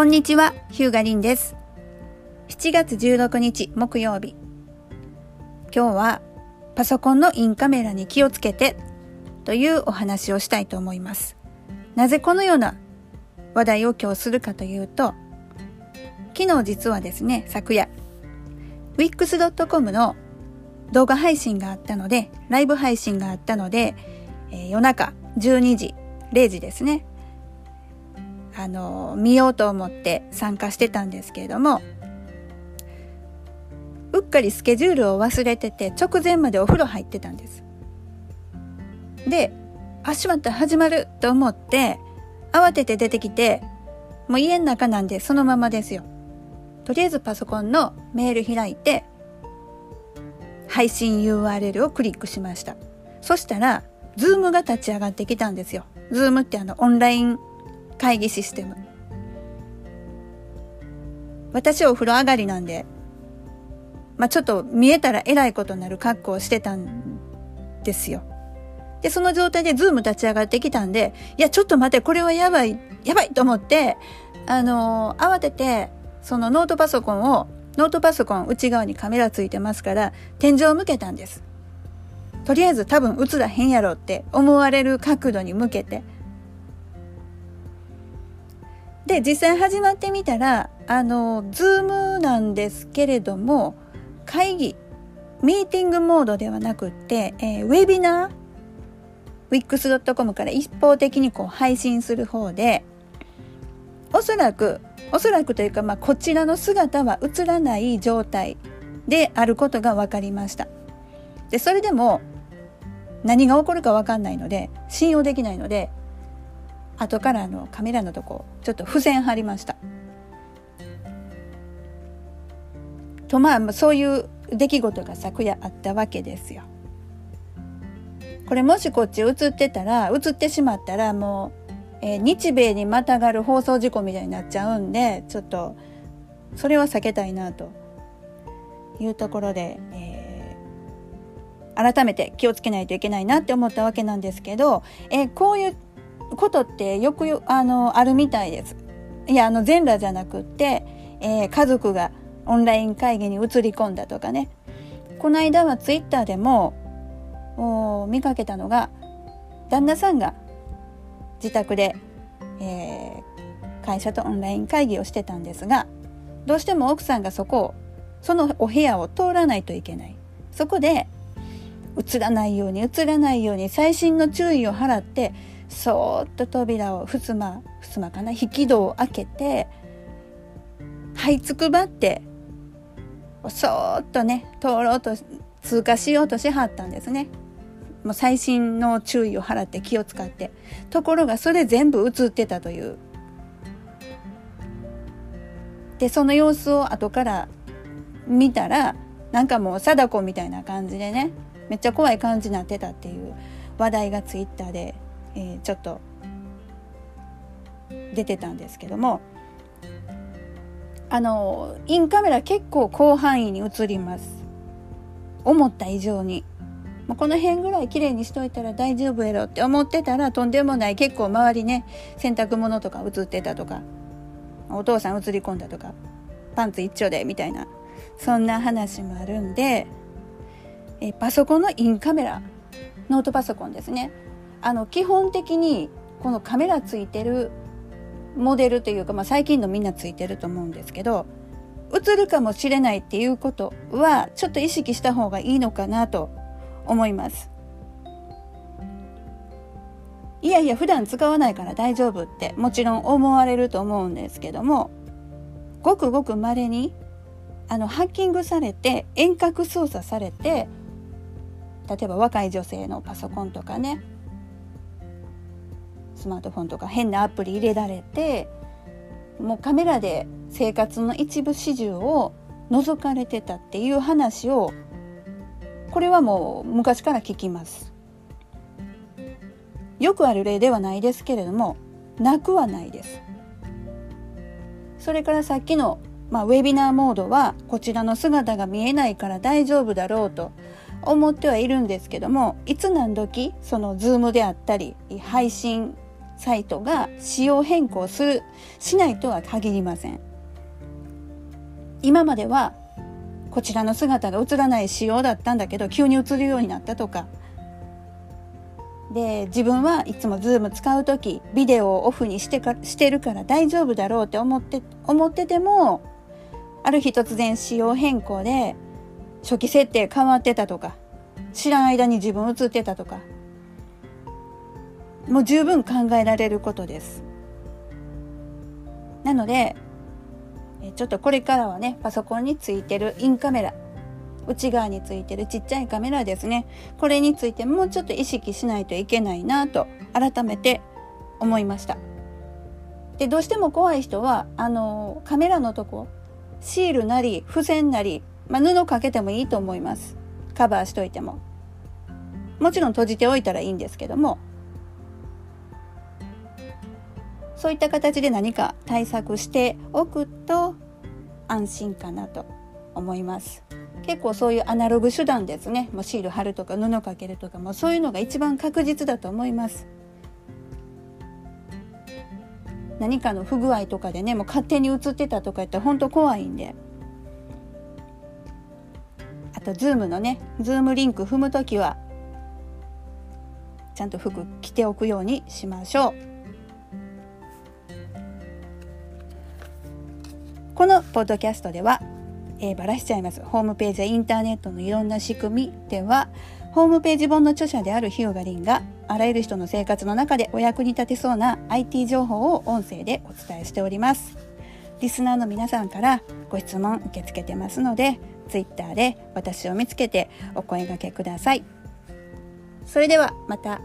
こんにちは、ヒューガリンです。7月16日木曜日。今日はパソコンのインカメラに気をつけてというお話をしたいと思います。なぜこのような話題を今日するかというと、昨日実はですね、昨夜、wix.com の動画配信があったので、ライブ配信があったので、えー夜中12時、0時ですね。あの、見ようと思って参加してたんですけれども、うっかりスケジュールを忘れてて直前までお風呂入ってたんです。で、あ、しまった、始まると思って、慌てて出てきて、もう家の中なんでそのままですよ。とりあえずパソコンのメール開いて、配信 URL をクリックしました。そしたら、ズームが立ち上がってきたんですよ。ズームってあのオンライン会議システム。私お風呂上がりなんで、まあちょっと見えたらえらいことになる格好をしてたんですよ。で、その状態でズーム立ち上がってきたんで、いや、ちょっと待って、これはやばい、やばいと思って、あのー慌てて、そのノートパソコンを、ノートパソコン内側にカメラついてますから、天井を向けたんです。とりあえず多分映らへんやろって思われる角度に向けて。で、実際始まってみたら、あの、ズームなんですけれども、会議、ミーティングモードではなくって、えーウェビナー wix.com から一方的にこう配信する方で、おそらく、おそらくというか、まあ、こちらの姿は映らない状態であることが分かりました。で、それでも、何が起こるか分かんないので、信用できないので、後からあのカメラのとこ、ちょっと付箋貼りました。と、まあ、そういう出来事が昨夜あったわけですよ。これもしこっち映ってたら、映ってしまったらもう、えー日米にまたがる放送事故みたいになっちゃうんで、ちょっと、それは避けたいなというところで、えー改めて気をつけないといけないなって思ったわけなんですけど、えーこういうことってよくあのあるみたいです。いや、あの全裸じゃなくって、えー家族がオンライン会議に移り込んだとかね。この間はツイッターでも、見かけたのが旦那さんが自宅で、えー会社とオンライン会議をしてたんですがどうしても奥さんがそこをそのお部屋を通らないといけないそこで映らないように映らないように細心の注意を払ってそーっと扉をふすまふすまかな引き戸を開けて這いつくばってそーっとね通ろうと通過しようとしはったんですね。もう細心の注意を払って気を使ってところがそれ全部映ってたというでその様子を後から見たらなんかもう貞子みたいな感じでねめっちゃ怖い感じになってたっていう話題がツイッターで、えーちょっと出てたんですけどもあのインカメラ結構広範囲に映ります。思った以上に。まあこの辺ぐらい綺麗にしといたら大丈夫やろって思ってたらとんでもない。結構周りね洗濯物とか映ってたとかお父さん映り込んだとかパンツ一丁でみたいな。そんな話もあるんでえパソコンのインカメラノートパソコンですね。あの基本的にこのカメラついてるモデルというか、まあ、最近のみんなついてると思うんですけど映るかもしれないっていうことはちょっと意識した方がいいのかなと思います。いやいや普段使わないから大丈夫ってもちろん思われると思うんですけどもごくごく稀にあのハッキングされて遠隔操作されて例えば若い女性のパソコンとかねスマートフォンとか変なアプリ入れられてもうカメラで生活の一部始終を覗かれてたっていう話をこれはもう昔から聞きます。よくある例ではないですけれどもなくはないです。それからさっきの、まあ、ウェビナーモードはこちらの姿が見えないから大丈夫だろうと思ってはいるんですけどもいつ何時そのズームであったり配信サイトが仕様変更するしないとは限りません。今まではこちらの姿が映らない仕様だったんだけど急に映るようになったとか。で自分はいつもズーム使う時ビデオをオフにしてかしてるから大丈夫だろうって思って思っててもある日突然仕様変更で初期設定変わってたとか知らん間に自分映ってたとかもう十分考えられることです。なのでちょっとこれからはねパソコンについてるインカメラ内側についてるちっちゃいカメラですね。これについてもうちょっと意識しないといけないなと改めて思いました。でどうしても怖い人はあのカメラのとこシールなり付箋なり、まあ、布かけてもいいと思います。カバーしといても。もちろん閉じておいたらいいんですけどもそういった形で何か対策しておくと安心かなと思います。結構そういうアナログ手段ですね。もうシール貼るとか布かけるとかもそういうのが一番確実だと思います。何かの不具合とかでねもう勝手に映ってたとか言ったら本当怖いんで。あとズームのねズームリンク踏む時はちゃんと服着ておくようにしましょう。このポッドキャストでは、えー、ばらしちゃいます。ホームページやインターネットのいろんな仕組みではホームページ本の著者である日向凛があらゆる人の生活の中でお役に立てそうな IT 情報を音声でお伝えしております。リスナーの皆さんからご質問受け付けてますので Twitter で私を見つけてお声掛けください。それではまた。